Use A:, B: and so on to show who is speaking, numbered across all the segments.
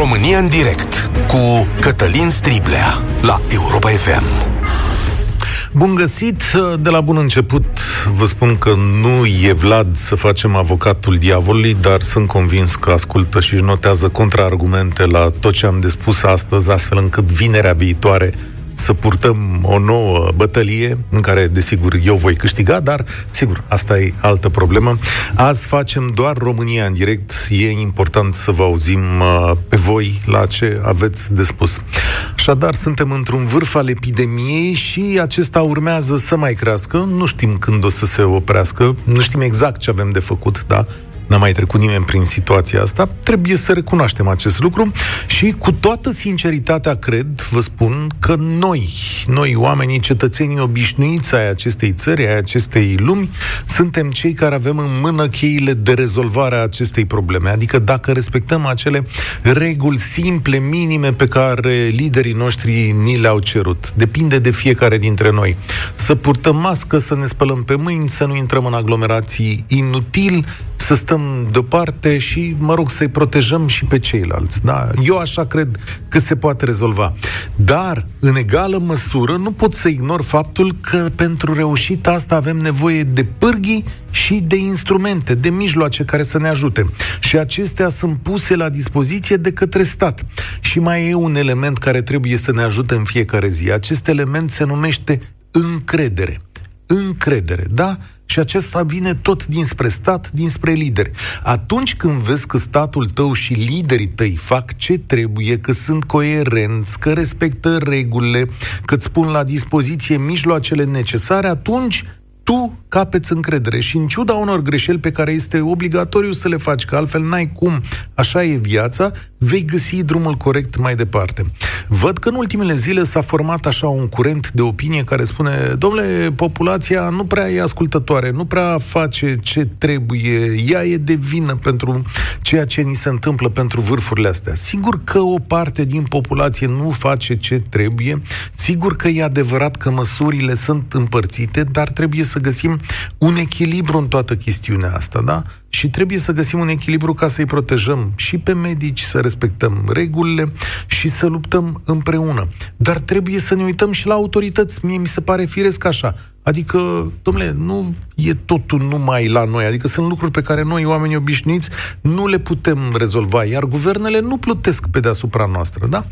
A: România în direct cu Cătălin Striblea la Europa FM.
B: Bun găsit! De la bun început vă spun că nu e Vlad să facem avocatul diavolului, dar sunt convins că ascultă și își notează contraargumente la tot ce am de spus astăzi, astfel încât vinerea viitoare să purtăm o nouă bătălie în care, desigur, eu voi câștiga, dar, sigur, asta e altă problemă. Azi facem doar România în direct. E important să vă auzim uh, pe voi la ce aveți de spus. Așadar, suntem într-un vârf al epidemiei și acesta urmează să mai crească. Nu știm când o să se oprească, nu știm exact ce avem de făcut, da? N-a mai trecut nimeni prin situația asta, trebuie să recunoaștem acest lucru și cu toată sinceritatea cred, vă spun, că noi, noi oamenii, cetățenii obișnuiți ai acestei țări, ai acestei lumi, suntem cei care avem în mână cheile de rezolvare a acestei probleme. Adică dacă respectăm acele reguli simple, minime pe care liderii noștri ni le-au cerut. Depinde de fiecare dintre noi. Să purtăm mască, să ne spălăm pe mâini, să nu intrăm în aglomerații inutil, să stăm deoparte și, mă rog, să-i protejăm și pe ceilalți. Da? Eu așa cred că se poate rezolva. Dar, în egală măsură, nu pot să ignor faptul că pentru reușita asta avem nevoie de pârghii și de instrumente, de mijloace care să ne ajute. Și acestea sunt puse la dispoziție de către stat. Și mai e un element care trebuie să ne ajute în fiecare zi. Acest element se numește încredere. Încredere, da? Și acesta vine tot dinspre stat, dinspre lideri. Atunci când vezi că statul tău și liderii tăi fac ce trebuie, că sunt coerenți, că respectă regulile, că îți pun la dispoziție mijloacele necesare, atunci tu capeți încredere și în ciuda unor greșeli pe care este obligatoriu să le faci, că altfel n-ai cum, așa e viața, vei găsi drumul corect mai departe. Văd că în ultimele zile s-a format așa un curent de opinie care spune, domnule, populația nu prea e ascultătoare, nu prea face ce trebuie, ea e de vină pentru ceea ce ni se întâmplă pentru vârfurile astea. Sigur că o parte din populație nu face ce trebuie, sigur că e adevărat că măsurile sunt împărțite, dar trebuie să găsim un echilibru în toată chestiunea asta, da? Și trebuie să găsim un echilibru ca să-i protejăm și pe medici, să respectăm regulile și să luptăm împreună. Dar trebuie să ne uităm și la autorități. Mie mi se pare firesc așa. Adică, domnule, nu e totul numai la noi. Adică sunt lucruri pe care noi, oamenii obișnuiți, nu le putem rezolva, iar guvernele nu plutesc pe deasupra noastră, da?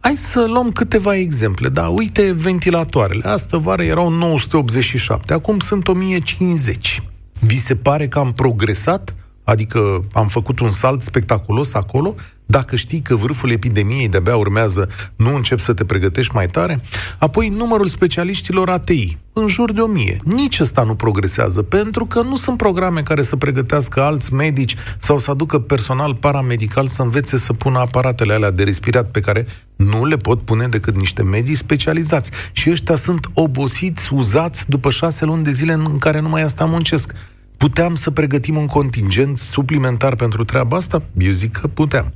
B: Hai să luăm câteva exemple, da? Uite ventilatoarele. Astă vară erau 987, acum sunt 1050. Vi se pare că am progresat? Adică am făcut un salt spectaculos acolo? Dacă știi că vârful epidemiei de-abia urmează, nu începi să te pregătești mai tare? Apoi, numărul specialiștilor ATI, în jur de o mie. Nici ăsta nu progresează, pentru că nu sunt programe care să pregătească alți medici sau să aducă personal paramedical să învețe să pună aparatele alea de respirat pe care nu le pot pune decât niște medici specializați. Și ăștia sunt obosiți, uzați după șase luni de zile în care nu mai asta muncesc. Puteam să pregătim un contingent suplimentar pentru treaba asta? Eu zic că puteam.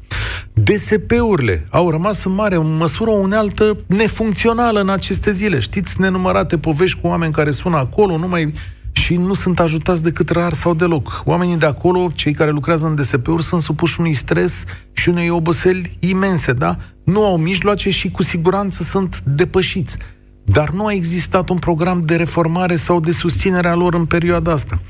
B: DSP-urile au rămas în mare în măsură o unealtă nefuncțională în aceste zile. Știți, nenumărate povești cu oameni care sună acolo, nu mai și nu sunt ajutați decât rar sau deloc. Oamenii de acolo, cei care lucrează în DSP-uri, sunt supuși unui stres și unei oboseli imense, da? Nu au mijloace și cu siguranță sunt depășiți. Dar nu a existat un program de reformare sau de susținere a lor în perioada asta.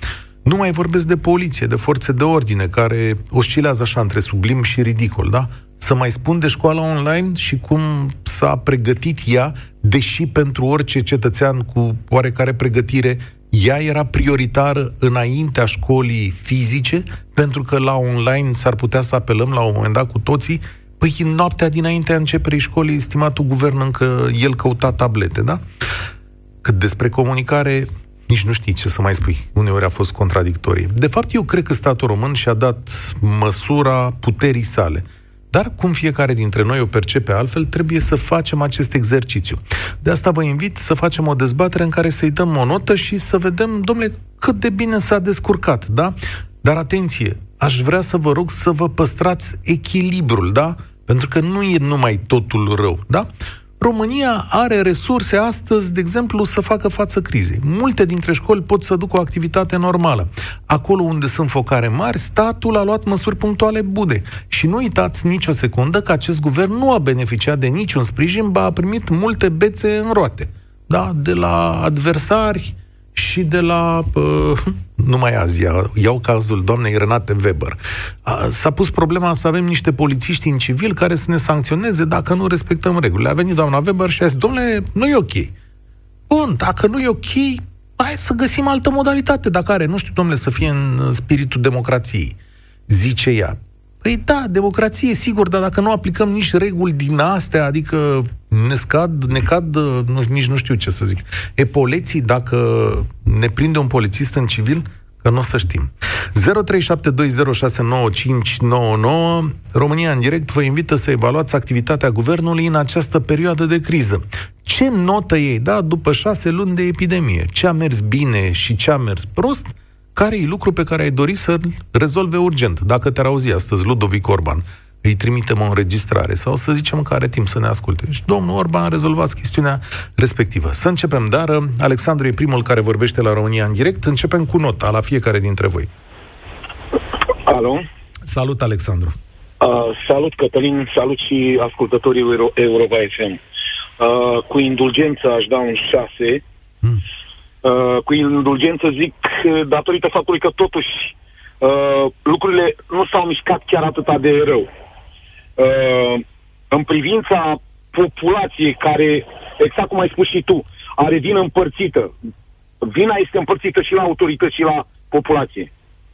B: Nu mai vorbesc de poliție, de forțe de ordine, care oscilează așa între sublim și ridicol, da? Să mai spun de școala online și cum s-a pregătit ea, deși pentru orice cetățean cu oarecare pregătire, ea era prioritară înaintea școlii fizice, pentru că la online s-ar putea să apelăm la un moment dat cu toții Păi noaptea dinaintea începerii școlii, estimatul guvern încă el căuta tablete, da? Cât despre comunicare, nici nu știi ce să mai spui. Uneori a fost contradictorie. De fapt, eu cred că statul român și-a dat măsura puterii sale. Dar, cum fiecare dintre noi o percepe altfel, trebuie să facem acest exercițiu. De asta vă invit să facem o dezbatere în care să-i dăm o notă și să vedem, domnule, cât de bine s-a descurcat, da? Dar atenție, aș vrea să vă rog să vă păstrați echilibrul, da? Pentru că nu e numai totul rău, da? România are resurse astăzi, de exemplu, să facă față crizei. Multe dintre școli pot să ducă o activitate normală. Acolo unde sunt focare mari, statul a luat măsuri punctuale bune. Și nu uitați nicio secundă că acest guvern nu a beneficiat de niciun sprijin, ba a primit multe bețe în roate. Da? De la adversari, și de la, uh, numai azi, iau cazul doamnei Renate Weber. S-a pus problema să avem niște polițiști în civil care să ne sancționeze dacă nu respectăm regulile. A venit doamna Weber și a zis, domnule, nu e ok. Bun, dacă nu e ok, hai să găsim altă modalitate, dacă are, nu știu, domnule, să fie în spiritul democrației. Zice ea. Păi da, democrație, sigur, dar dacă nu aplicăm nici reguli din astea, adică ne scad, ne cad, nu, nici nu știu ce să zic, epoleții dacă ne prinde un polițist în civil, că nu o să știm. 0372069599 România în direct vă invită să evaluați activitatea guvernului în această perioadă de criză. Ce notă ei, da, după șase luni de epidemie? Ce a mers bine și ce a mers prost? Care e lucru pe care ai dori să rezolve urgent? Dacă te-ar auzi astăzi Ludovic Orban, îi trimitem o înregistrare sau să zicem că are timp să ne asculte. Și domnul Orban, rezolvați chestiunea respectivă. Să începem, dar Alexandru e primul care vorbește la România în direct. Începem cu nota la fiecare dintre voi.
C: Alo?
B: Salut, Alexandru.
C: Uh, salut, Cătălin, salut și ascultătorii Euro- Europa FM. Uh, cu indulgență aș da un 6. Hmm. Uh, cu indulgență zic datorită faptului că totuși uh, lucrurile nu s-au mișcat chiar atât de rău. Uh, în privința populației care, exact cum ai spus și tu, are vină împărțită. Vina este împărțită și la autorități și la populație.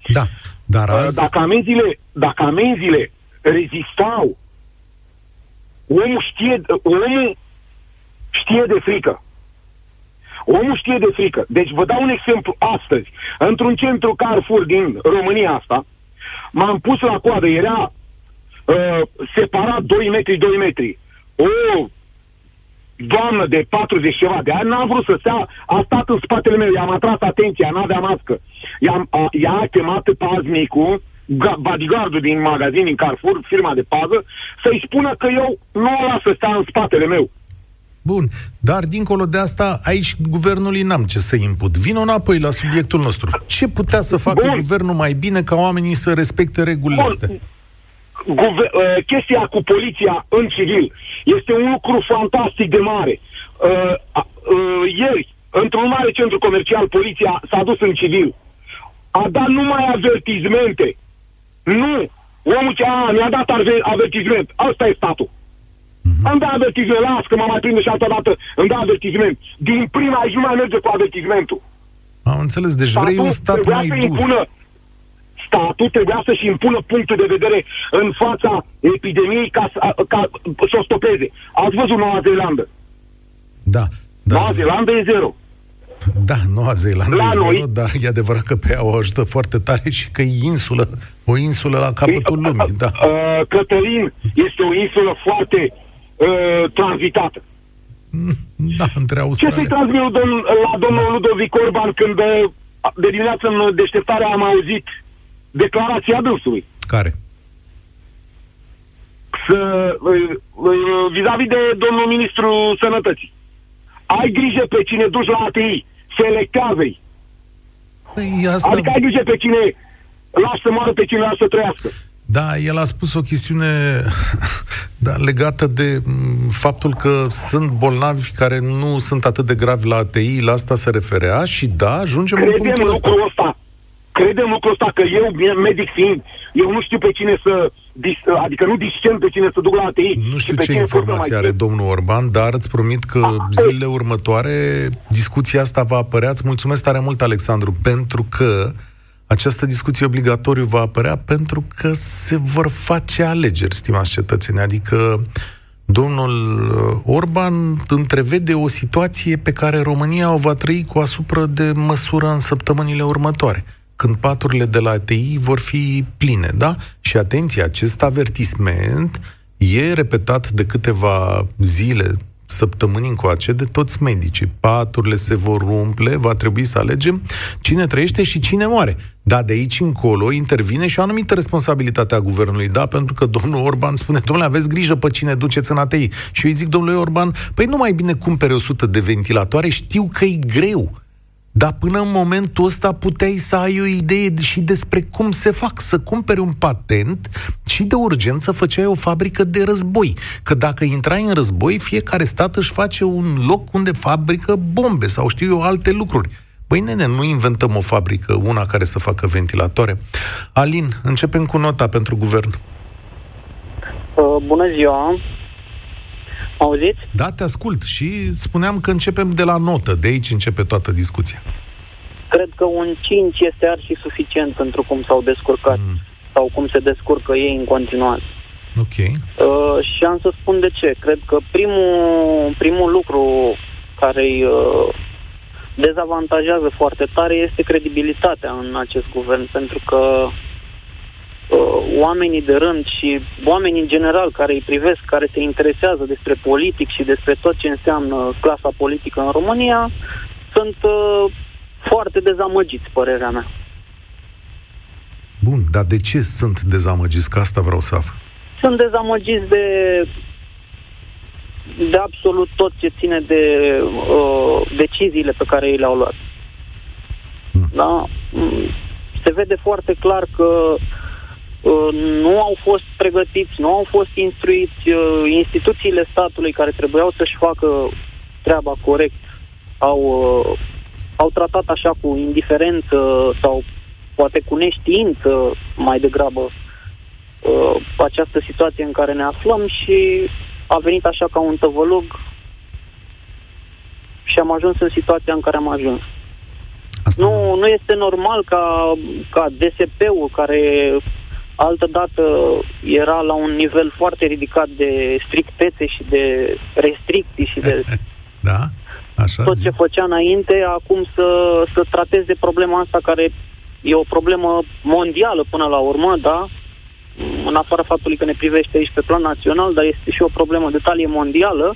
B: Da, dar uh, azi...
C: Dacă amenziile, dacă amenziile rezistau, omul știe, omul știe de frică. Omul știe de frică. Deci vă dau un exemplu astăzi. Într-un centru Carrefour din România asta, m-am pus la coadă, era uh, separat 2 metri, 2 metri. O doamnă de 40 ceva de ani n-a vrut să stea, a stat în spatele meu, i-am atras atenția, n-avea mască. I-am, a, i-a chemat paznicul, bodyguardul din magazin, din Carrefour, firma de pază, să-i spună că eu nu o las să stea în spatele meu.
B: Bun, dar dincolo de asta, aici guvernului n-am ce să input. Vin înapoi la subiectul nostru. Ce putea să facă Bun. guvernul mai bine ca oamenii să respecte regulile Bun. astea?
C: Guver- uh, chestia cu poliția în civil este un lucru fantastic de mare. Uh, uh, ieri, într-un mare centru comercial, poliția s-a dus în civil. A dat numai avertizmente. Nu. Omul ce a, mi-a dat avertizment. Asta e statul. Uh-huh. Îmi dă avertizment, las că mă mai prinde și altă dată, îmi dă avertizment. Din prima zi mai merge cu avertizmentul.
B: Am înțeles, deci statul vrei un stat mai dur. Impună,
C: statul trebuia să-și impună punctul de vedere în fața epidemiei ca, ca, ca să o stopeze. Ați văzut Noua Zeelandă?
B: Da.
C: Dar... Noua Zeelandă e zero.
B: Da, Noua Zeelandă La e zero, noi, dar e adevărat că pe ea o ajută foarte tare și că e insulă, o insulă la capătul e, lumii, da.
C: Uh, Cătălin este o insulă foarte uh, tranzitată.
B: Da, între Australia.
C: Ce să-i transmit domn, la domnul da. Ludovic Orban când uh, de dimineață în deșteptare am auzit declarația dânsului?
B: Care?
C: Să, uh, uh, vis-a-vis de domnul ministru sănătății. Ai grijă pe cine duci la ATI, selectează-i.
B: Păi asta...
C: Adică ai grijă pe cine lasă să moară, pe cine lasă să trăiască.
B: Da, el a spus o chestiune da, legată de faptul că sunt bolnavi care nu sunt atât de gravi la ATI, la asta se referea și da, ajungem Credem în punctul ăsta. ăsta.
C: Credem lucrul ăsta că eu, medic fiind, eu nu știu pe cine să, adică nu discern pe cine să duc la ATI.
B: Nu știu ce informație are domnul Orban, dar îți promit că A, zilele următoare discuția asta va apărea. Îți mulțumesc tare mult, Alexandru, pentru că această discuție obligatoriu va apărea pentru că se vor face alegeri, stimați cetățeni. Adică domnul uh, Orban întrevede o situație pe care România o va trăi cu asupra de măsură în săptămânile următoare când paturile de la ATI vor fi pline, da? Și atenție, acest avertisment e repetat de câteva zile săptămâni încoace de toți medicii. Paturile se vor umple, va trebui să alegem cine trăiește și cine moare. Dar de aici încolo intervine și o anumită responsabilitate a guvernului, da? Pentru că domnul Orban spune, domnule, aveți grijă pe cine duceți în ATI. Și eu îi zic, domnule Orban, păi nu mai bine cumpere 100 de ventilatoare, știu că e greu. Dar până în momentul ăsta puteai să ai o idee și despre cum se fac, să cumpere un patent și de urgență făceai o fabrică de război. Că dacă intrai în război, fiecare stat își face un loc unde fabrică bombe sau știu eu alte lucruri. Băi, nene, nu inventăm o fabrică, una care să facă ventilatoare. Alin, începem cu nota pentru guvern.
D: Uh, bună ziua! Auziți?
B: Da, te ascult și spuneam că începem de la notă, de aici începe toată discuția.
D: Cred că un 5 este ar fi suficient pentru cum s-au descurcat mm. sau cum se descurcă ei în continuare.
B: Ok. Uh,
D: și am să spun de ce. Cred că primul, primul lucru care îi uh, dezavantajează foarte tare este credibilitatea în acest guvern, pentru că uh, oamenii de rând și oamenii în general care îi privesc, care se interesează despre politic și despre tot ce înseamnă clasa politică în România, sunt uh, foarte dezamăgiți, părerea mea.
B: Bun, dar de ce sunt dezamăgiți? Că asta vreau să aflu.
D: Sunt dezamăgiți de de absolut tot ce ține de uh, deciziile pe care ei le-au luat. Hmm. Da? Mm, se vede foarte clar că uh, nu au fost pregătiți, nu au fost instruiți uh, instituțiile statului care trebuiau să-și facă treaba corect, au, uh, au tratat așa cu indiferență sau poate cu neștiință mai degrabă uh, această situație în care ne aflăm și a venit așa ca un tăvălug și am ajuns în situația în care am ajuns. Asta nu, nu este normal ca, ca DSP-ul, care altă dată era la un nivel foarte ridicat de strictețe și de restricții și de
B: da, așa
D: tot zi. ce făcea înainte, acum să, să trateze problema asta care e o problemă mondială până la urmă, da? în afara faptului că ne privește aici pe plan național, dar este și o problemă de talie mondială,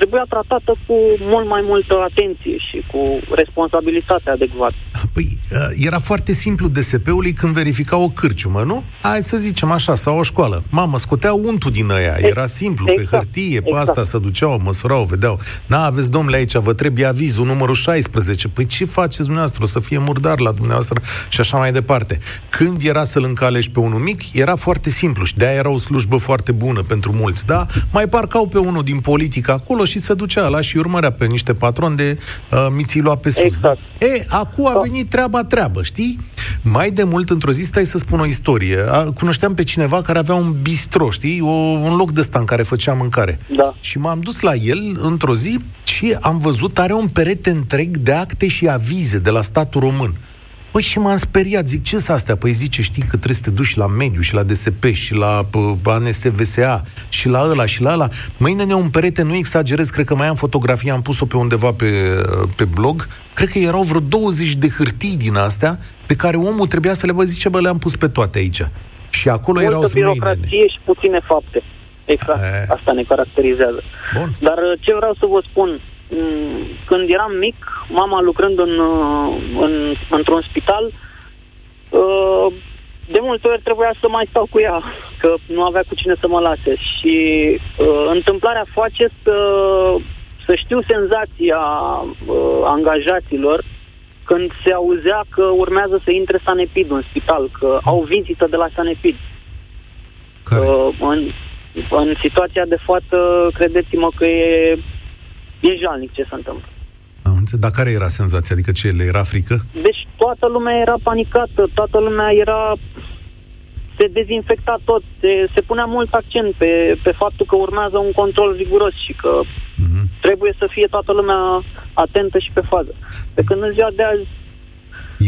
D: trebuia tratată cu mult mai multă atenție și cu responsabilitate adecvată.
B: Păi, uh, era foarte simplu DSP-ului când verifica o cârciumă, nu? Hai să zicem așa, sau o școală. Mamă, scotea untul din ăia, era simplu, exact, pe hârtie, pe exact. asta se duceau, măsurau, vedeau. Na, aveți, domnule, aici vă trebuie avizul numărul 16. Păi ce faceți dumneavoastră? O să fie murdar la dumneavoastră și așa mai departe. Când era să-l încalești pe unul mic, era foarte simplu și de-aia era o slujbă foarte bună pentru mulți, da? Mai parcau pe unul din politică acolo și se ducea la și urmărea pe niște patroni de uh, miții lua pe sus.
D: Exact.
B: E, acum a venit treaba treabă, știi? Mai de mult, într-o zi, stai să spun o istorie. A, cunoșteam pe cineva care avea un bistro, știi? O, un loc de ăsta în care făcea mâncare.
D: Da.
B: Și m-am dus la el într-o zi și am văzut, are un perete întreg de acte și avize de la statul român. Păi și m-am speriat, zic, ce sunt astea? Păi zice, știi că trebuie să te duci la mediu și la DSP și la ANSVSA și la ăla și la ăla. Mâine ne un perete, nu exagerez, cred că mai am fotografie, am pus-o pe undeva pe, pe blog, cred că erau vreo 20 de hârtii din astea pe care omul trebuia să le vă zice, bă, le-am pus pe toate aici. Și acolo
D: Multă
B: erau
D: birocrație și puține fapte. Exact, A, asta ne caracterizează.
B: Bun.
D: Dar ce vreau să vă spun, Mm, când eram mic, mama lucrând în, uh, în, într-un spital, uh, de multe ori trebuia să mai stau cu ea, că nu avea cu cine să mă lase. Și uh, întâmplarea face să, să știu senzația uh, angajaților când se auzea că urmează să intre Sanepid în spital, că au vizită de la Sanepid. Uh, în, în situația de față, credeți-mă că e e jalnic ce se întâmplă.
B: Am înțeles. Dar care era senzația? Adică ce, le era frică?
D: Deci toată lumea era panicată, toată lumea era... Se dezinfecta tot, se, se punea mult accent pe, pe faptul că urmează un control riguros și că uh-huh. trebuie să fie toată lumea atentă și pe fază. Pe când în ziua de azi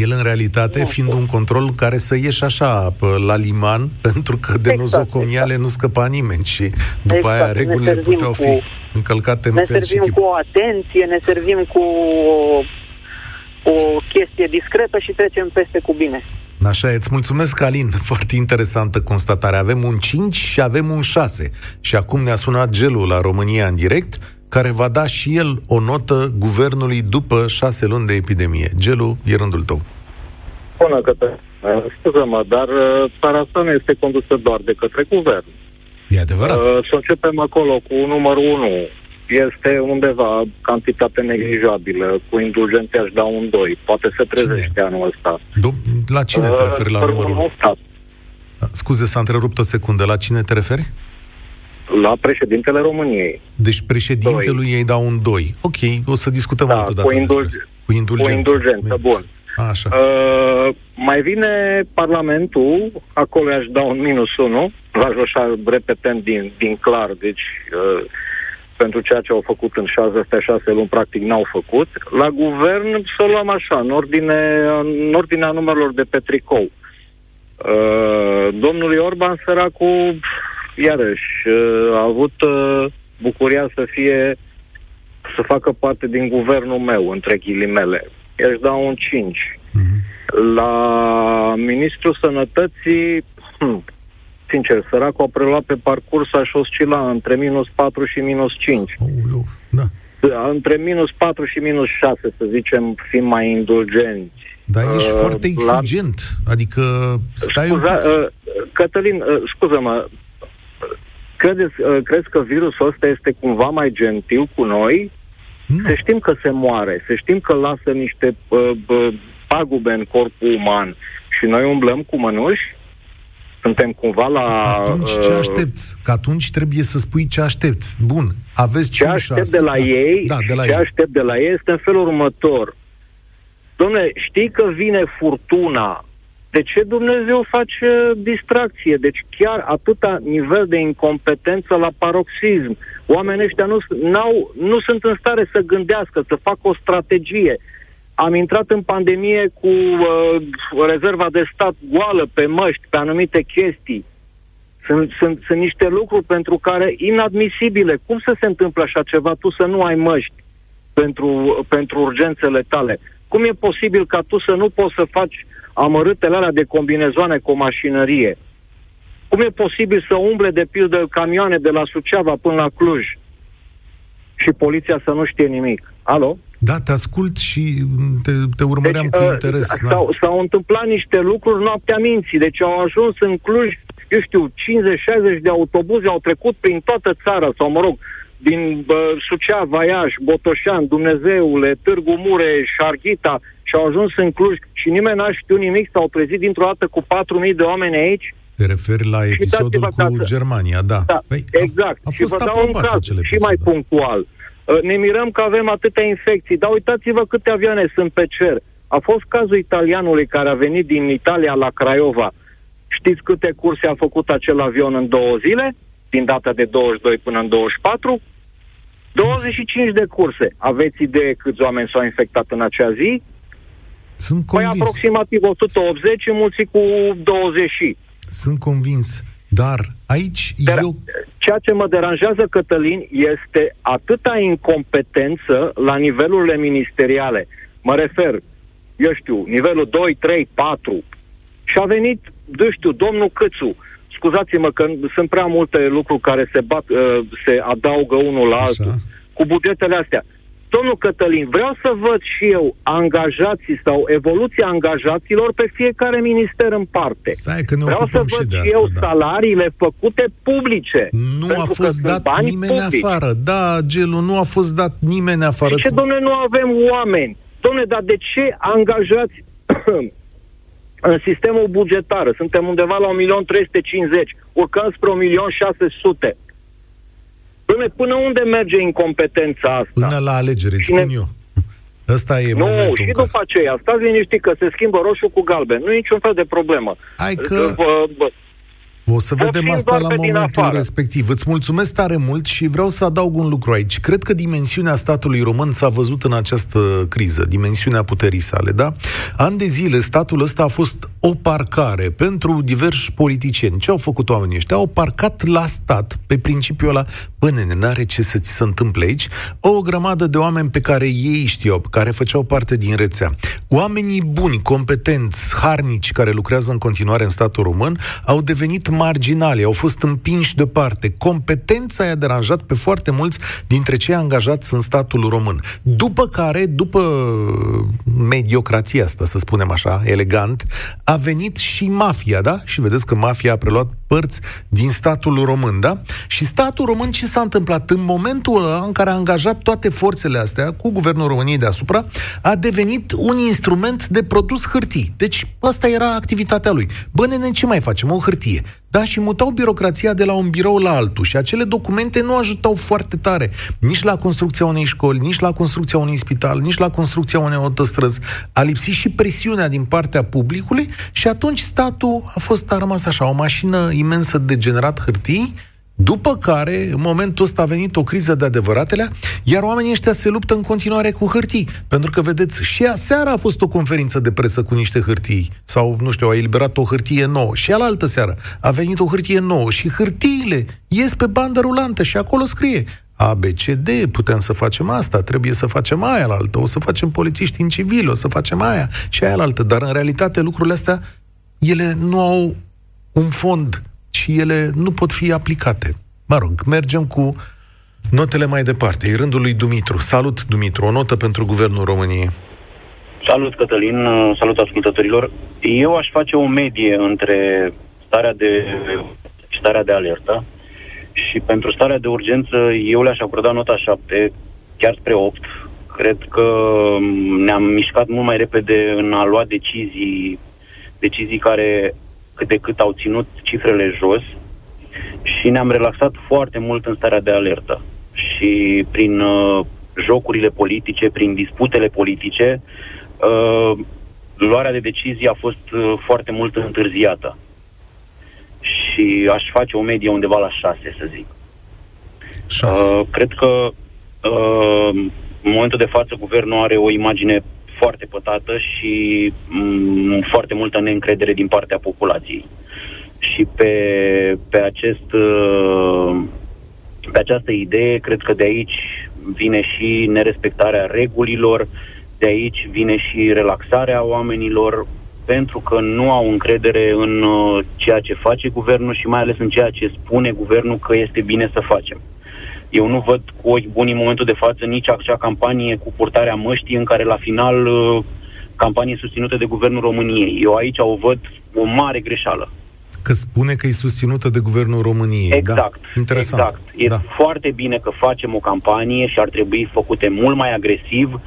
B: el, în realitate, nu, fiind un control care să ieși așa la liman, pentru că de exact, nozocomiale exact. nu scăpa nimeni și după exact. aia regulile puteau cu, fi încălcate în
D: Ne
B: fel
D: servim
B: și
D: cu o atenție, ne servim cu o, o chestie discretă și trecem peste cu bine.
B: Așa, îți mulțumesc, Alin. Foarte interesantă constatare. Avem un 5 și avem un 6. Și acum ne-a sunat gelul la România în direct care va da și el o notă guvernului după șase luni de epidemie. Gelu, e rândul tău.
E: Bună, către. Scuză-mă, dar uh, țara asta nu este condusă doar de către guvern.
B: E adevărat. Uh,
E: să începem acolo cu numărul 1. Este undeva cantitate neglijabilă. Cu indulgențe aș da un 2. Poate să trezește cine? anul ăsta.
B: Do- la cine te referi la numărul 1? Scuze, s-a întrerupt o secundă. La cine te referi?
E: La președintele României.
B: Deci președintelui ei dau un 2. Ok, o să discutăm
E: da,
B: altă dată.
E: Cu, indulg- cu indulgență. Cu indulgență, bun.
B: Așa.
E: Uh, mai vine Parlamentul, acolo aș da un minus 1, l-aș așa repetând din, din clar, deci uh, pentru ceea ce au făcut în șase, astea șase luni, practic n-au făcut. La guvern să luăm așa, în, ordine, în ordinea numerelor de pe tricou. Uh, domnului Orban, săracul, iarăși, uh, a avut uh, bucuria să fie, să facă parte din guvernul meu, între ghilimele. I-aș da un 5. Mm-hmm. La Ministrul Sănătății, hm, sincer, săracul a preluat pe parcurs, aș oscila între minus 4 și minus 5.
B: Oh, da.
E: Între minus 4 și minus 6, să zicem, fim mai indulgenți.
B: Dar ești uh, foarte exigent. La... Adică stai Scuza,
E: un... uh, Cătălin, uh, scuză-mă, credeți, uh, crezi că virusul ăsta este cumva mai gentil cu noi? Nu. Se știm că se moare, se știm că lasă niște uh, uh, pagube în corpul uman și noi umblăm cu mănuși? Suntem cumva la...
B: Atunci ce uh, aștepți? Că atunci trebuie să spui ce aștepți. Bun, aveți
E: ce aștept de la da. ei, da, de la ce ei. aștept de la ei este în felul următor. Dom'le, știi că vine furtuna, de ce Dumnezeu face distracție? Deci chiar atâta nivel de incompetență la paroxism. Oamenii ăștia nu, n-au, nu sunt în stare să gândească, să facă o strategie. Am intrat în pandemie cu uh, rezerva de stat goală pe măști, pe anumite chestii. Sunt, sunt, sunt niște lucruri pentru care inadmisibile. Cum să se întâmplă așa ceva? Tu să nu ai măști pentru, pentru urgențele tale. Cum e posibil ca tu să nu poți să faci amărâtele alea de combinezoane cu o mașinărie? Cum e posibil să umble de pildă camioane de la Suceava până la Cluj și poliția să nu știe nimic? Alo?
B: Da, te ascult și te, te urmăream deci, cu uh, interes.
E: Uh, s-au, da. s-au întâmplat niște lucruri noaptea minții. Deci au ajuns în Cluj, eu știu, 50-60 de autobuze au trecut prin toată țara, sau mă rog, din uh, Suceava, Iași, Botoșan, Dumnezeule, Târgu Mureș, Arghita și au ajuns în Cluj și nimeni n-a știut nimic, s-au trezit dintr-o dată cu 4.000 de oameni aici.
B: Te referi la episodul cu casă. Germania, da.
E: da păi, exact. A, a și vă dau un caz și mai punctual. Uh, ne mirăm că avem atâtea infecții, dar uitați-vă câte avioane sunt pe cer. A fost cazul italianului care a venit din Italia la Craiova. Știți câte curse a făcut acel avion în două zile? Din data de 22 până în 24? 25 de curse. Aveți idee câți oameni s-au infectat în acea zi?
B: Sunt păi convins.
E: Păi aproximativ 180 mulți cu 20.
B: Sunt convins. Dar aici Dar eu...
E: Ceea ce mă deranjează, Cătălin, este atâta incompetență la nivelurile ministeriale. Mă refer, eu știu, nivelul 2, 3, 4. Și a venit, nu știu, domnul Câțu, scuzați-mă că sunt prea multe lucruri care se, bat, uh, se adaugă unul la altul. Așa. Cu bugetele astea. Domnul Cătălin, vreau să văd și eu angajații sau evoluția angajaților pe fiecare minister în parte.
B: Stai că ne
E: vreau să văd
B: și, de
E: asta, eu da. salariile făcute publice.
B: Nu a fost dat nimeni publici. afară. Da, Gelu, nu a fost dat nimeni afară.
E: De ce, domnule, nu avem oameni? Domnule, dar de ce angajați în sistemul bugetar? Suntem undeva la 1.350.000, urcăm spre 1.600.000. Dom'le, până unde merge incompetența asta?
B: Până la alegeri, îți spun eu. Ăsta e
E: Nu, și după care... aceea, stați liniștit că se schimbă roșu cu galben. Nu e niciun fel de problemă.
B: Hai că... Bă, bă, o să vedem asta la momentul respectiv. Îți mulțumesc tare mult și vreau să adaug un lucru aici. Cred că dimensiunea statului român s-a văzut în această criză, dimensiunea puterii sale, da? An de zile statul ăsta a fost o parcare pentru diversi politicieni. Ce au făcut oamenii ăștia? Au parcat la stat, pe principiul ăla, până n-are ce să ți se întâmple aici, o grămadă de oameni pe care ei știau, pe care făceau parte din rețea. Oamenii buni, competenți, harnici, care lucrează în continuare în statul român, au devenit marginali, au fost împinși deoparte. Competența i-a deranjat pe foarte mulți dintre cei angajați în statul român. După care, după mediocrația asta, să spunem așa, elegant, a venit și mafia, da? Și vedeți că mafia a preluat părți din statul român, da? Și statul român ce s-a întâmplat? În momentul ăla în care a angajat toate forțele astea, cu guvernul României deasupra, a devenit un instrument de produs hârtii. Deci, asta era activitatea lui. Bă, nene, ce mai facem? O hârtie. Da, și mutau birocrația de la un birou la altul și acele documente nu ajutau foarte tare nici la construcția unei școli, nici la construcția unui spital, nici la construcția unei autostrăzi. A lipsit și presiunea din partea publicului și atunci statul a fost a rămas așa, o mașină imensă de generat hârtii după care, în momentul ăsta a venit o criză de adevăratele, iar oamenii ăștia se luptă în continuare cu hârtii. Pentru că, vedeți, și seara a fost o conferință de presă cu niște hârtii. Sau, nu știu, a eliberat o hârtie nouă. Și alaltă seară a venit o hârtie nouă. Și hârtiile ies pe bandă rulantă și acolo scrie a, B, C, D, putem să facem asta, trebuie să facem aia la altă, o să facem polițiști în civil, o să facem aia și aia la altă. Dar, în realitate, lucrurile astea, ele nu au un fond și ele nu pot fi aplicate. Mă rog, mergem cu notele mai departe. E rândul lui Dumitru. Salut, Dumitru. O notă pentru Guvernul României.
F: Salut, Cătălin. Salut, ascultătorilor. Eu aș face o medie între starea de starea de alertă și pentru starea de urgență eu le-aș acorda nota 7, chiar spre 8. Cred că ne-am mișcat mult mai repede în a lua decizii, decizii care cât de cât au ținut cifrele jos și ne-am relaxat foarte mult în starea de alertă. Și prin uh, jocurile politice, prin disputele politice, uh, luarea de decizii a fost uh, foarte mult întârziată. Și aș face o medie undeva la 6, să zic. Uh, cred că uh, în momentul de față guvernul are o imagine foarte pătată și m- mm, foarte multă neîncredere din partea populației. Și pe, pe, acest, uh, pe această idee, cred că de aici vine și nerespectarea regulilor, de aici vine și relaxarea oamenilor, pentru că nu au încredere în uh, ceea ce face guvernul și mai ales în ceea ce spune guvernul că este bine să facem. Eu nu văd cu ochi buni în momentul de față nici acea campanie cu purtarea măștii în care la final uh, campanie susținută de Guvernul României. Eu aici o văd o mare greșeală.
B: Că spune că e susținută de Guvernul României. Da?
F: Exact.
B: Da? Interesant.
F: Exact. E da. foarte bine că facem o campanie și ar trebui făcute mult mai agresiv,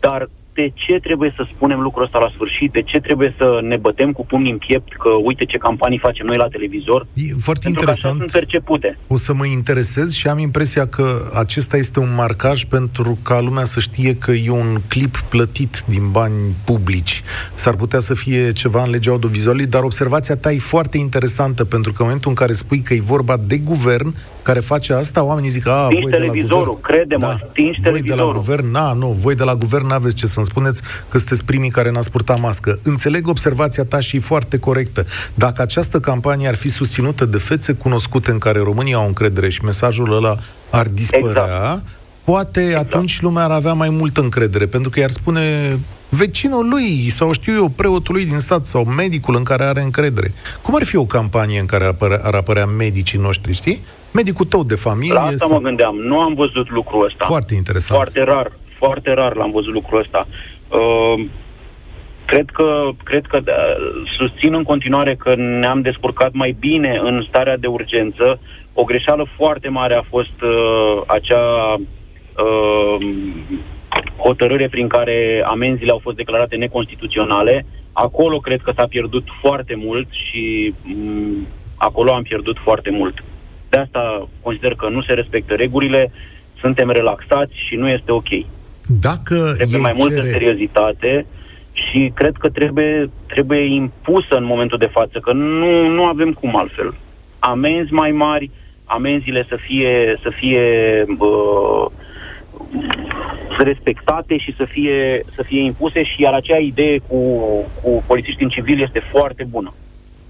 F: dar de ce trebuie să spunem lucrul ăsta la sfârșit, de ce trebuie să ne bătem cu pumnii în piept că uite ce campanii facem noi la televizor.
B: E foarte pentru interesant.
F: Că sunt percepute.
B: O să mă interesez și am impresia că acesta este un marcaj pentru ca lumea să știe că e un clip plătit din bani publici. S-ar putea să fie ceva în legea audiovizuală, dar observația ta e foarte interesantă pentru că în momentul în care spui că e vorba de guvern, care face asta, oamenii zic, a, voi
F: de la guvern... crede-mă, da,
B: voi de la guvern, na, nu, voi de la guvern n-aveți ce să-mi spuneți că sunteți primii care n-ați purtat mască. Înțeleg observația ta și e foarte corectă. Dacă această campanie ar fi susținută de fețe cunoscute în care România au încredere și mesajul ăla ar dispărea, exact. poate exact. atunci lumea ar avea mai multă încredere, pentru că i-ar spune vecinul lui sau știu eu, preotul lui din stat sau medicul în care are încredere. Cum ar fi o campanie în care ar apărea, ar apărea medicii noștri, știi? medicul tău de familie. La
F: asta sau... mă gândeam. Nu am văzut lucrul ăsta.
B: Foarte interesant.
F: Foarte rar. Foarte rar l-am văzut lucrul ăsta. Uh, cred că, cred că da, susțin în continuare că ne-am descurcat mai bine în starea de urgență. O greșeală foarte mare a fost uh, acea uh, hotărâre prin care amenziile au fost declarate neconstituționale. Acolo cred că s-a pierdut foarte mult și um, acolo am pierdut foarte mult. De asta consider că nu se respectă regulile, suntem relaxați și nu este ok.
B: Dacă
F: trebuie mai multă cere... seriozitate și cred că trebuie, trebuie impusă în momentul de față, că nu, nu avem cum altfel. Amenzi mai mari, amenziile să fie, să fie uh, respectate și să fie, să fie impuse și iar acea idee cu, cu polițiști în civil este foarte bună.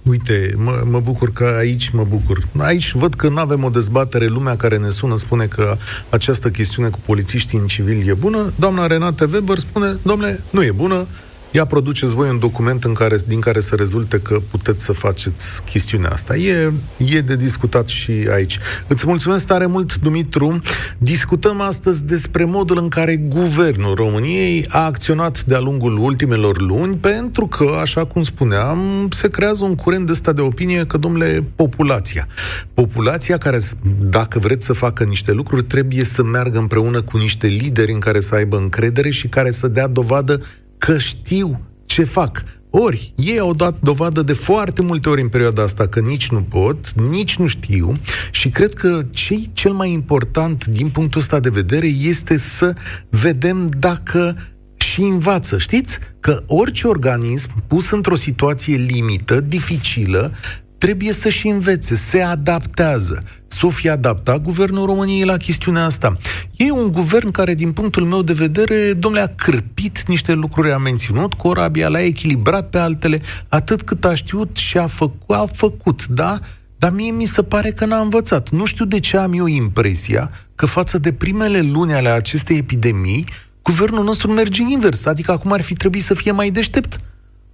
B: Uite, mă, mă bucur că aici mă bucur. Aici văd că nu avem o dezbatere. Lumea care ne sună spune că această chestiune cu polițiștii în civil e bună. Doamna Renate Weber spune, domnule, nu e bună. Ia produceți voi un document în care, din care să rezulte că puteți să faceți chestiunea asta. E, e de discutat și aici. Îți mulțumesc tare mult, Dumitru. Discutăm astăzi despre modul în care Guvernul României a acționat de-a lungul ultimelor luni, pentru că, așa cum spuneam, se creează un curent de ăsta de opinie că, domnule, populația. Populația care, dacă vreți să facă niște lucruri, trebuie să meargă împreună cu niște lideri în care să aibă încredere și care să dea dovadă că știu ce fac. Ori, ei au dat dovadă de foarte multe ori în perioada asta că nici nu pot, nici nu știu și cred că ce cel mai important din punctul ăsta de vedere este să vedem dacă și învață. Știți că orice organism pus într-o situație limită, dificilă, trebuie să și învețe, se adaptează. S-o fi adaptat guvernul României la chestiunea asta. E un guvern care, din punctul meu de vedere, domnule, a cârpit niște lucruri, a menținut corabia, l-a echilibrat pe altele, atât cât a știut și a făcut, a făcut, da? Dar mie mi se pare că n-a învățat. Nu știu de ce am eu impresia că față de primele luni ale acestei epidemii, guvernul nostru merge invers, adică acum ar fi trebuit să fie mai deștept.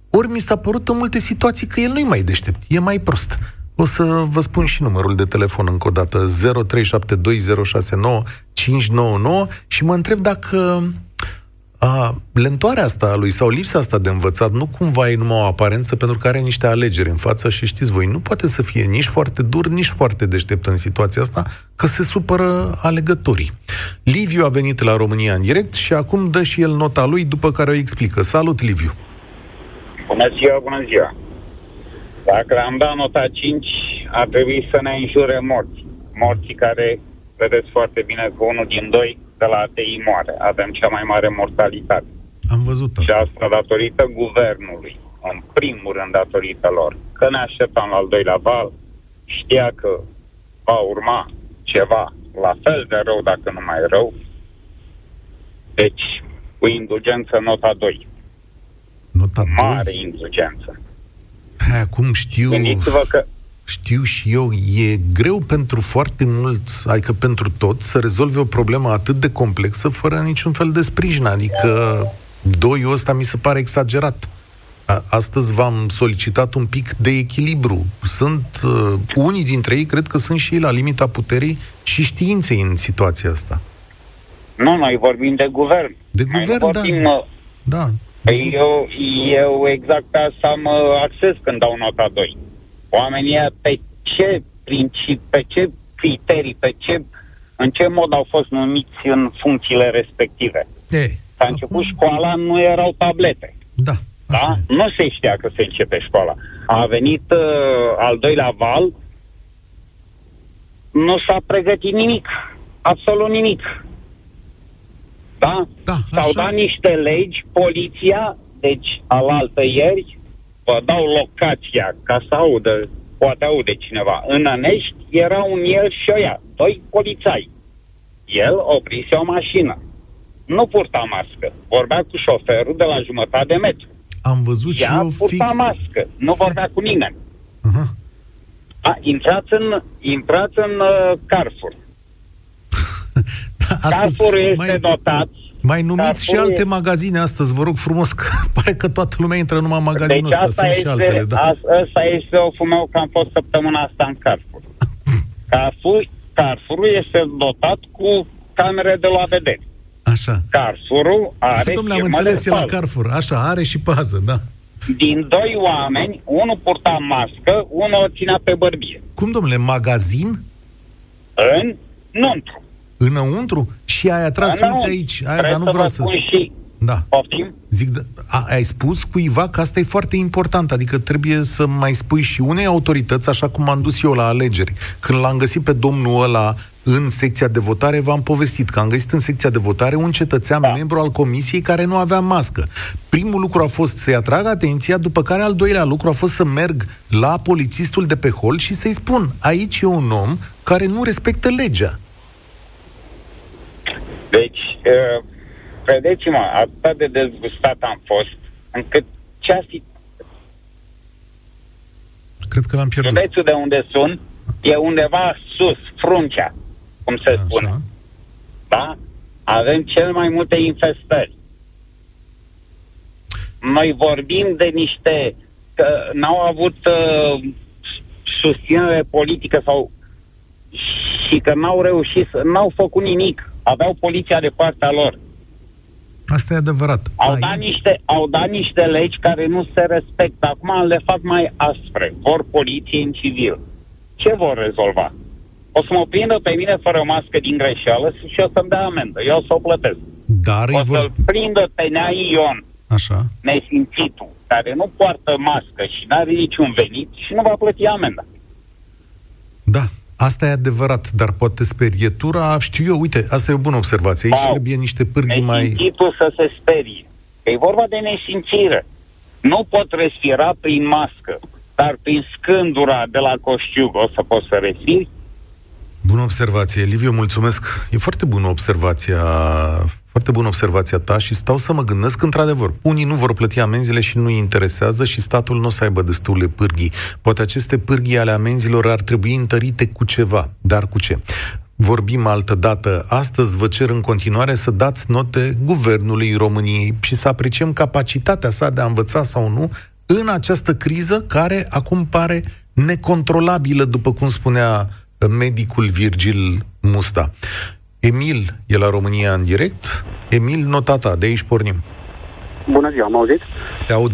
B: Ori mi s-a părut în multe situații că el nu-i mai deștept, e mai prost. O să vă spun și numărul de telefon încă o dată, 0372069599 și mă întreb dacă a, lentoarea asta a lui sau lipsa asta de învățat nu cumva e numai o aparență pentru că are niște alegeri în față și știți voi, nu poate să fie nici foarte dur, nici foarte deștept în situația asta, că se supără alegătorii. Liviu a venit la România în direct și acum dă și el nota lui, după care o explică. Salut, Liviu!
G: Bună ziua, bună ziua! Dacă am dat nota 5, ar trebui să ne înjure morți. Morții care, vedeți foarte bine că unul din doi de la ATI moare. Avem cea mai mare mortalitate.
B: Am văzut asta.
G: Și asta datorită guvernului, în primul rând datorită lor. Că ne așteptam la al doilea val, știa că va urma ceva la fel de rău, dacă nu mai rău. Deci, cu indulgență, nota 2.
B: Nota
G: Mare 2? indulgență.
B: Hai, acum știu...
G: Gândiți-vă că
B: știu și eu, e greu pentru foarte mulți, adică pentru toți, să rezolve o problemă atât de complexă fără niciun fel de sprijin. Adică doiul ăsta mi se pare exagerat. Astăzi v-am solicitat un pic de echilibru. Sunt uh, unii dintre ei, cred că sunt și ei la limita puterii și științei în situația asta.
G: Nu, noi vorbim de guvern.
B: De guvern,
G: vorbim,
B: da. da.
G: Păi eu, eu exact asta mă acces când dau nota 2. Oamenii pe ce principi, pe ce criterii, pe ce, în ce mod au fost numiți în funcțiile respective.
B: Ei,
G: S-a început acum... școala, nu erau tablete.
B: Da.
G: Da? Nu se știa că se începe școala. A venit uh, al doilea val, nu s-a pregătit nimic. Absolut nimic. Da?
B: da
G: S-au dat niște legi, poliția, deci alaltă ieri, vă dau locația ca să audă, poate aude cineva. În Anești era un el și o ea, doi polițai. El oprise o mașină. Nu purta mască. Vorbea cu șoferul de la jumătate de metru.
B: Am văzut
G: ea
B: și eu
G: purta
B: fix...
G: mască. Nu vorbea cu nimeni.
B: Uh-huh.
G: A, intrați în, intrați în uh, Carrefour. Carrefour este mai... dotat
B: mai numiți și alte e... magazine astăzi, vă rog frumos, că pare că toată lumea intră numai în magazinul deci ăsta, sunt este, și altele. Da.
G: Asta este o fumeu că am fost săptămâna asta în Carrefour. Carrefour, Carrefour este dotat cu camere de la vedere.
B: Așa.
G: Carrefour are
B: Domnule, am înțeles, e la Carrefour. Așa, are și pază, da.
G: Din doi oameni, unul purta mască, unul o ținea pe bărbie.
B: Cum, domnule, magazin?
G: În nuntu.
B: Înăuntru? Și ai atras, da, uite aici, aia, dar nu vreau să...
G: Și...
B: Da.
G: Poftim?
B: Zic, da, a, ai spus cuiva că asta e foarte important, adică trebuie să mai spui și unei autorități, așa cum am dus eu la alegeri. Când l-am găsit pe domnul ăla în secția de votare, v-am povestit că am găsit în secția de votare un cetățean da. membru al comisiei care nu avea mască. Primul lucru a fost să-i atrag atenția, după care al doilea lucru a fost să merg la polițistul de pe hol și să-i spun, aici e un om care nu respectă legea.
G: Deci, uh, credeți-mă, atât de dezgustat am fost, încât ce a fi...
B: Cred că l-am pierdut.
G: Județul de unde sunt e undeva sus, fruncea, cum se Așa. spune. Da? Avem cel mai multe infestări. Noi vorbim de niște că n-au avut uh, susținere politică sau și că n-au reușit, n-au făcut nimic. Aveau poliția de partea lor.
B: Asta e adevărat.
G: Au dat, niște, au dat niște legi care nu se respectă. Acum le fac mai aspre. Vor poliție în civil. Ce vor rezolva? O să mă prindă pe mine fără mască din greșeală și o să-mi dea amendă. Eu o să o plătesc.
B: Dar
G: o să-l vor... prindă pe Nea Ion,
B: Așa.
G: nesimțitul, care nu poartă mască și nu are niciun venit și nu va plăti amenda.
B: Da, Asta e adevărat, dar poate sperietura, știu eu, uite, asta e o bună observație. Aici wow. trebuie niște pârghii mai...
G: Nesimțitul să se sperie. E vorba de nesimțire. Nu pot respira prin mască, dar prin scândura de la coșciug o să pot să respiri.
B: Bună observație, Liviu, mulțumesc. E foarte bună observația foarte bună observația ta și stau să mă gândesc că, într-adevăr, unii nu vor plăti amenziile și nu-i interesează și statul nu o să aibă destule pârghii. Poate aceste pârghii ale amenzilor ar trebui întărite cu ceva, dar cu ce? Vorbim altă dată. Astăzi vă cer în continuare să dați note Guvernului României și să apreciem capacitatea sa de a învăța sau nu în această criză care acum pare necontrolabilă, după cum spunea medicul Virgil Musta. Emil e la România în direct. Emil, notata, de aici pornim.
H: Bună ziua, mă auziți?
B: Te aud.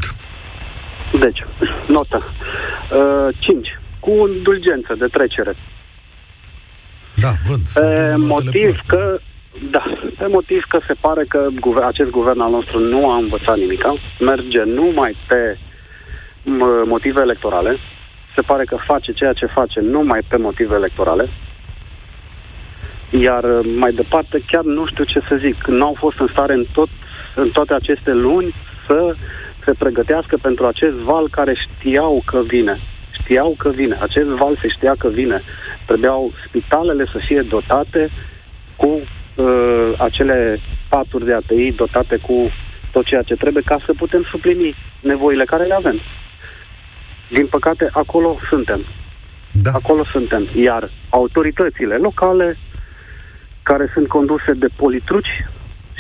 H: Deci, notă. Uh, 5. Cu indulgență de trecere.
B: Da, văd.
H: Pe motiv că da, pe motiv că se pare că guver- acest guvern al nostru nu a învățat nimic, merge numai pe motive electorale, se pare că face ceea ce face numai pe motive electorale, iar uh, mai departe, chiar nu știu ce să zic, nu au fost în stare în, tot, în toate aceste luni să se pregătească pentru acest val care știau că vine. Știau că vine. Acest val se știa că vine. Trebuiau spitalele să fie dotate cu uh, acele paturi de ATI, dotate cu tot ceea ce trebuie ca să putem suplini nevoile care le avem. Din păcate, acolo suntem. Da. Acolo suntem. Iar autoritățile locale care sunt conduse de politruci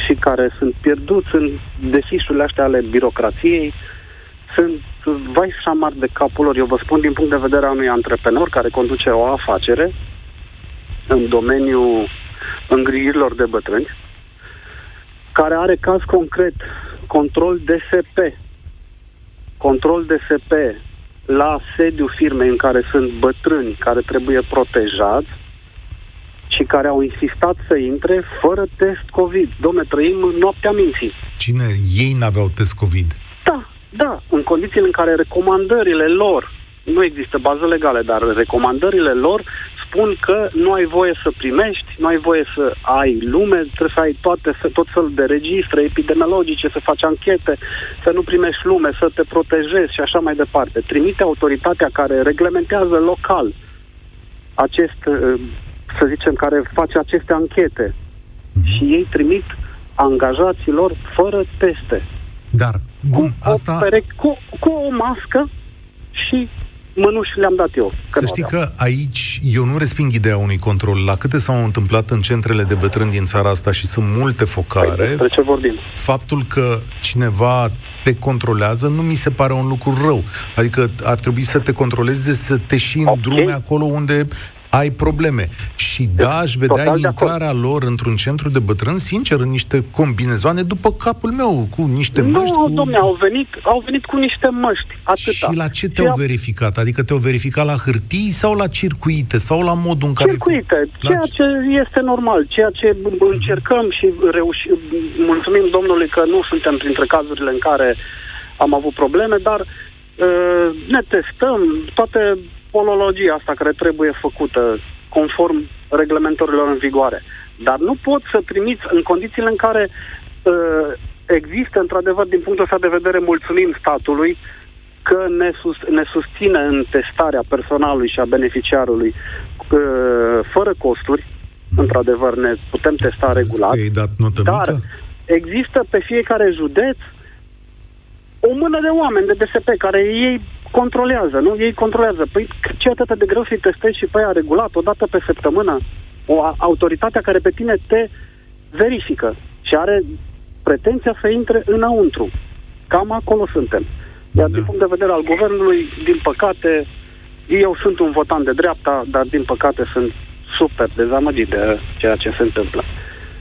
H: și care sunt pierduți în defișurile astea ale birocrației, sunt vai șamar de capul lor. Eu vă spun din punct de vedere a unui antreprenor care conduce o afacere în domeniul îngrijirilor de bătrâni, care are caz concret control DSP, control DSP la sediu firmei în care sunt bătrâni care trebuie protejați, și care au insistat să intre fără test COVID. Domne, trăim în noaptea minții.
B: Cine? Ei n-aveau test COVID?
H: Da, da, în condițiile în care recomandările lor, nu există bază legale, dar recomandările lor spun că nu ai voie să primești, nu ai voie să ai lume, trebuie să ai toate, tot felul de registre epidemiologice, să faci anchete, să nu primești lume, să te protejezi și așa mai departe. Trimite autoritatea care reglementează local acest să zicem, care face aceste anchete. Mm-hmm. Și ei trimit angajaților fără teste.
B: Dar, bun,
H: cu, asta... o pereche, cu, cu o mască și mânuși le-am dat eu.
B: Că să știi că aici eu nu resping ideea unui control. La câte s-au întâmplat în centrele de bătrâni din țara asta și sunt multe focare,
H: păi, ce vorbim?
B: faptul că cineva te controlează nu mi se pare un lucru rău. Adică ar trebui să te controlezi, să te și în okay. drume acolo unde ai probleme. Și da, aș vedea Total intrarea lor într-un centru de bătrâni, sincer, în niște combinezoane după capul meu, cu niște
H: nu,
B: măști.
H: Nu, cu... domne, au venit, au venit cu niște măști, atâta.
B: Și la ce te-au Ce verificat? Adică te-au verificat la hârtii sau la circuite? Sau la modul în care...
H: Circuite, ceea ce este normal, ceea ce încercăm și reușim, mulțumim Domnului că nu suntem printre cazurile în care am avut probleme, dar uh, ne testăm, toate polologia asta care trebuie făcută conform reglementărilor în vigoare. Dar nu pot să trimiți în condițiile în care uh, există, într-adevăr, din punctul ăsta de vedere, mulțumim statului că ne, sus, ne susține în testarea personalului și a beneficiarului uh, fără costuri. Într-adevăr, ne putem testa regulat.
B: dat notă
H: dar mică? există pe fiecare județ o mână de oameni de DSP care ei controlează, nu? Ei controlează. Păi ce atât de greu să-i testezi și pe aia regulat, o dată pe săptămână? O autoritatea care pe tine te verifică și are pretenția să intre înăuntru. Cam acolo suntem. Iar da. din punct de vedere al guvernului, din păcate, eu sunt un votant de dreapta, dar din păcate sunt super dezamăgit de ceea ce se întâmplă.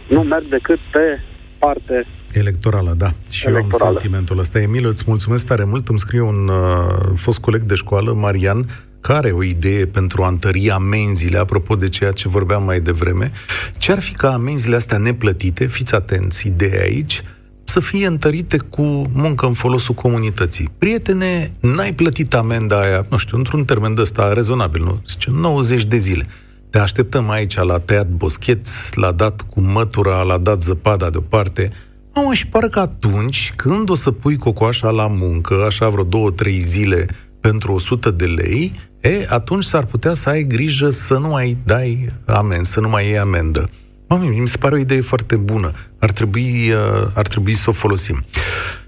H: Nu merg decât pe parte
B: Electorală, da. Și Electorală. eu am sentimentul ăsta. Emil, îți mulțumesc tare mult. Îmi scrie un uh, fost coleg de școală, Marian, care o idee pentru a întări amenziile, apropo de ceea ce vorbeam mai devreme. Ce ar fi ca amenziile astea neplătite, fiți atenți, ideea aici, să fie întărite cu muncă în folosul comunității. Prietene, n-ai plătit amenda aia, nu știu, într-un termen de ăsta rezonabil, nu? Zice, 90 de zile. Te așteptăm aici la tăiat boscheți, la dat cu mătura, la dat zăpada deoparte. Mamă, și pare că atunci, când o să pui cocoașa la muncă, așa vreo două, trei zile pentru 100 de lei, e, atunci s-ar putea să ai grijă să nu mai dai amend, să nu mai iei amendă. Mami, mi se pare o idee foarte bună. Ar trebui, uh, ar trebui să o folosim.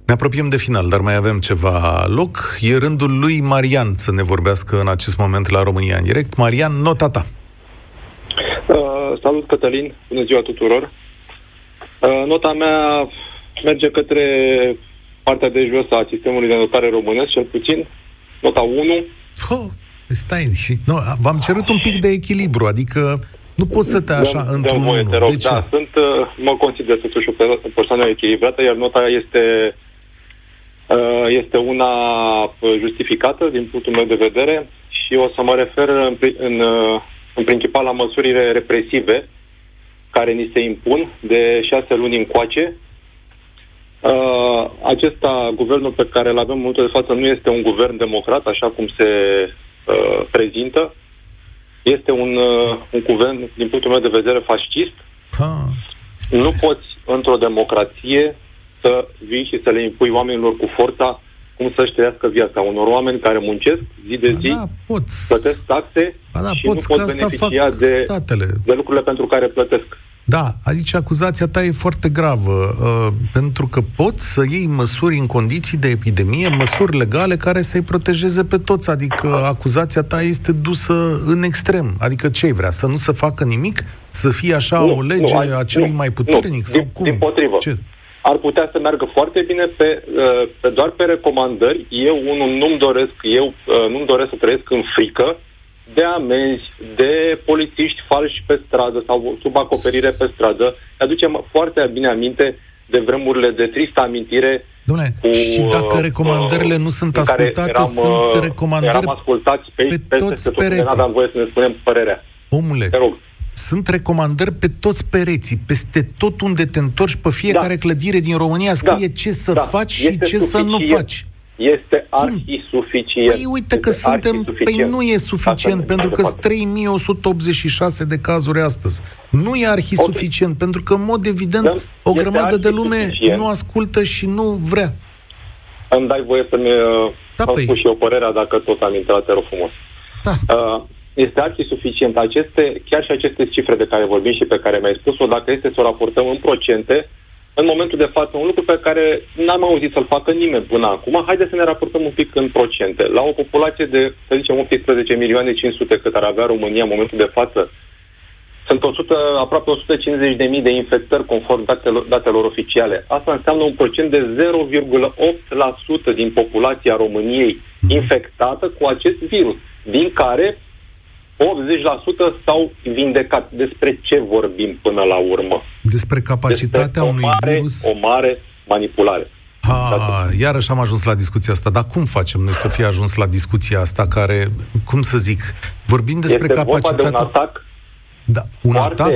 B: Ne apropiem de final, dar mai avem ceva loc. E rândul lui Marian să ne vorbească în acest moment la România în direct. Marian, nota ta.
I: Uh, salut, Cătălin. Bună ziua tuturor. Uh, nota mea merge către partea de jos a sistemului de notare românesc, cel puțin. Nota 1.
B: Oh, stai, și, nu, v-am cerut un pic de echilibru, adică nu poți să te așa
I: dăm,
B: într-un
I: voie, te rog. De ce? Da, sunt, uh, mă consider totuși o persoană echilibrată, iar nota este uh, este una uh, justificată din punctul meu de vedere și o să mă refer în, în, în principal la măsurile represive care ni se impun de șase luni încoace. Uh, acesta, guvernul pe care îl avem în momentul de față, nu este un guvern democrat, așa cum se uh, prezintă este un, uh, un guvern, din punctul meu de vedere, fascist. Ha. Nu poți, într-o democrație, să vii și să le impui oamenilor cu forța cum să-și trăiască viața. Unor oameni care muncesc zi de zi, da, poți. plătesc taxe
B: ba da,
I: și
B: poți,
I: nu pot beneficia de, de lucrurile pentru care plătesc.
B: Da, aici acuzația ta e foarte gravă, uh, pentru că poți să iei măsuri în condiții de epidemie, măsuri legale care să-i protejeze pe toți, adică acuzația ta este dusă în extrem. Adică ce vrea? Să nu se facă nimic? Să fie așa nu, o lege nu, a celui nu, mai puternic? Nu, sau
I: din,
B: cum?
I: Din potrivă. Ce? Ar putea să meargă foarte bine pe, uh, pe doar pe recomandări. Eu, unul, nu-mi doresc, eu uh, nu-mi doresc să trăiesc în frică, de amenzi, de polițiști falși pe stradă sau sub acoperire pe stradă. Aducem foarte bine aminte de vremurile de tristă amintire
B: Dom'le, cu, și dacă uh, recomandările uh, nu sunt ascultate, eram, sunt uh, recomandări
I: eram ascultați pe, pe, pe toți pereții. Nu aveam voie să ne spunem părerea.
B: Omule, Te rog. Sunt recomandări pe toți pereții, peste tot unde te întorci, pe fiecare da. clădire din România scrie da. ce să da. faci și ce suficient. să nu faci
I: este arhi-suficient.
B: Păi uite că este suntem... Păi nu e suficient, Asta pentru că sunt 3186 de cazuri astăzi. Nu e arhi-suficient, okay. pentru că, în mod evident, da, o grămadă de lume nu ascultă și nu vrea.
I: Îmi dai voie să-mi da, păi. spun și eu părerea, dacă tot am intrat, te rog frumos. Da. Uh, este arhi-suficient. Aceste, chiar și aceste cifre de care vorbim și pe care mi-ai spus-o, dacă este să o raportăm în procente, în momentul de față un lucru pe care n-am auzit să-l facă nimeni până acum. Haideți să ne raportăm un pic în procente. La o populație de, să zicem, 18 milioane 500 cât ar avea România în momentul de față, sunt 100, aproape 150 de mii de infectări conform datelor, datelor oficiale. Asta înseamnă un procent de 0,8% din populația României infectată cu acest virus, din care 80% s-au vindecat. Despre ce vorbim până la urmă?
B: Despre capacitatea Despre unui
I: mare,
B: virus...
I: O mare manipulare.
B: Ha, iarăși am ajuns la discuția asta, dar cum facem noi să fie ajuns la discuția asta care, cum să zic, vorbim despre
I: este
B: capacitatea...
I: Este un atac
B: da, un atac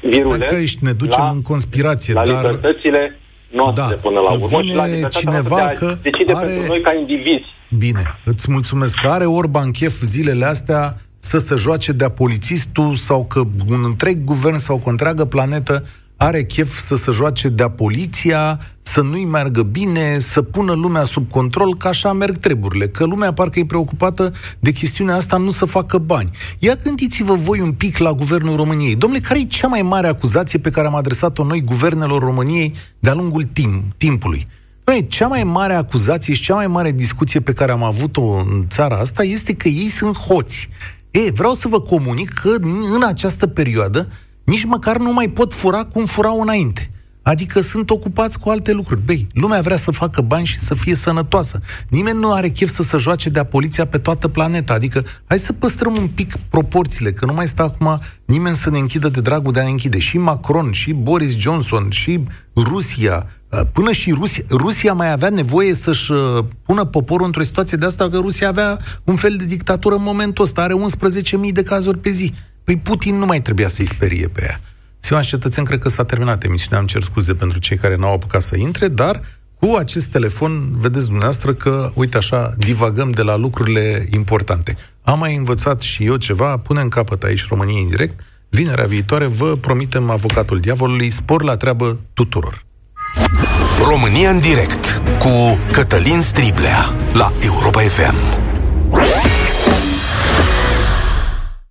B: virulent că ești, ne ducem la, în conspirație,
I: la
B: dar...
I: libertățile noastre da, până la urmă și la
B: cineva de că
I: decide are... pentru noi ca indivizi.
B: Bine, îți mulțumesc. Că are Orban chef zilele astea să se joace de-a polițistul sau că un întreg guvern sau o întreagă planetă are chef să se joace de-a poliția, să nu-i meargă bine, să pună lumea sub control, că așa merg treburile, că lumea parcă e preocupată de chestiunea asta, nu să facă bani. Ia gândiți-vă voi un pic la Guvernul României. Domnule, care e cea mai mare acuzație pe care am adresat-o noi guvernelor României de-a lungul timp, timpului? Noi, cea mai mare acuzație și cea mai mare discuție pe care am avut-o în țara asta este că ei sunt hoți. E, vreau să vă comunic că în această perioadă nici măcar nu mai pot fura cum furau înainte. Adică sunt ocupați cu alte lucruri. Băi, lumea vrea să facă bani și să fie sănătoasă. Nimeni nu are chef să se joace de-a poliția pe toată planeta. Adică hai să păstrăm un pic proporțiile, că nu mai stă acum nimeni să ne închidă de dragul de a ne închide. Și Macron, și Boris Johnson, și Rusia, uh, Până și Rusia, Rusia mai avea nevoie să-și uh, pună poporul într-o situație de asta, că Rusia avea un fel de dictatură în momentul ăsta, are 11.000 de cazuri pe zi. Păi Putin nu mai trebuia să-i sperie pe ea. Stimați cetățeni, cred că s-a terminat emisiunea, am cer scuze pentru cei care n-au apucat să intre, dar cu acest telefon, vedeți dumneavoastră că, uite așa, divagăm de la lucrurile importante. Am mai învățat și eu ceva, punem capăt aici României în direct. Vinerea viitoare vă promitem avocatul diavolului, spor la treabă tuturor.
A: România în direct cu Cătălin Striblea la Europa FM.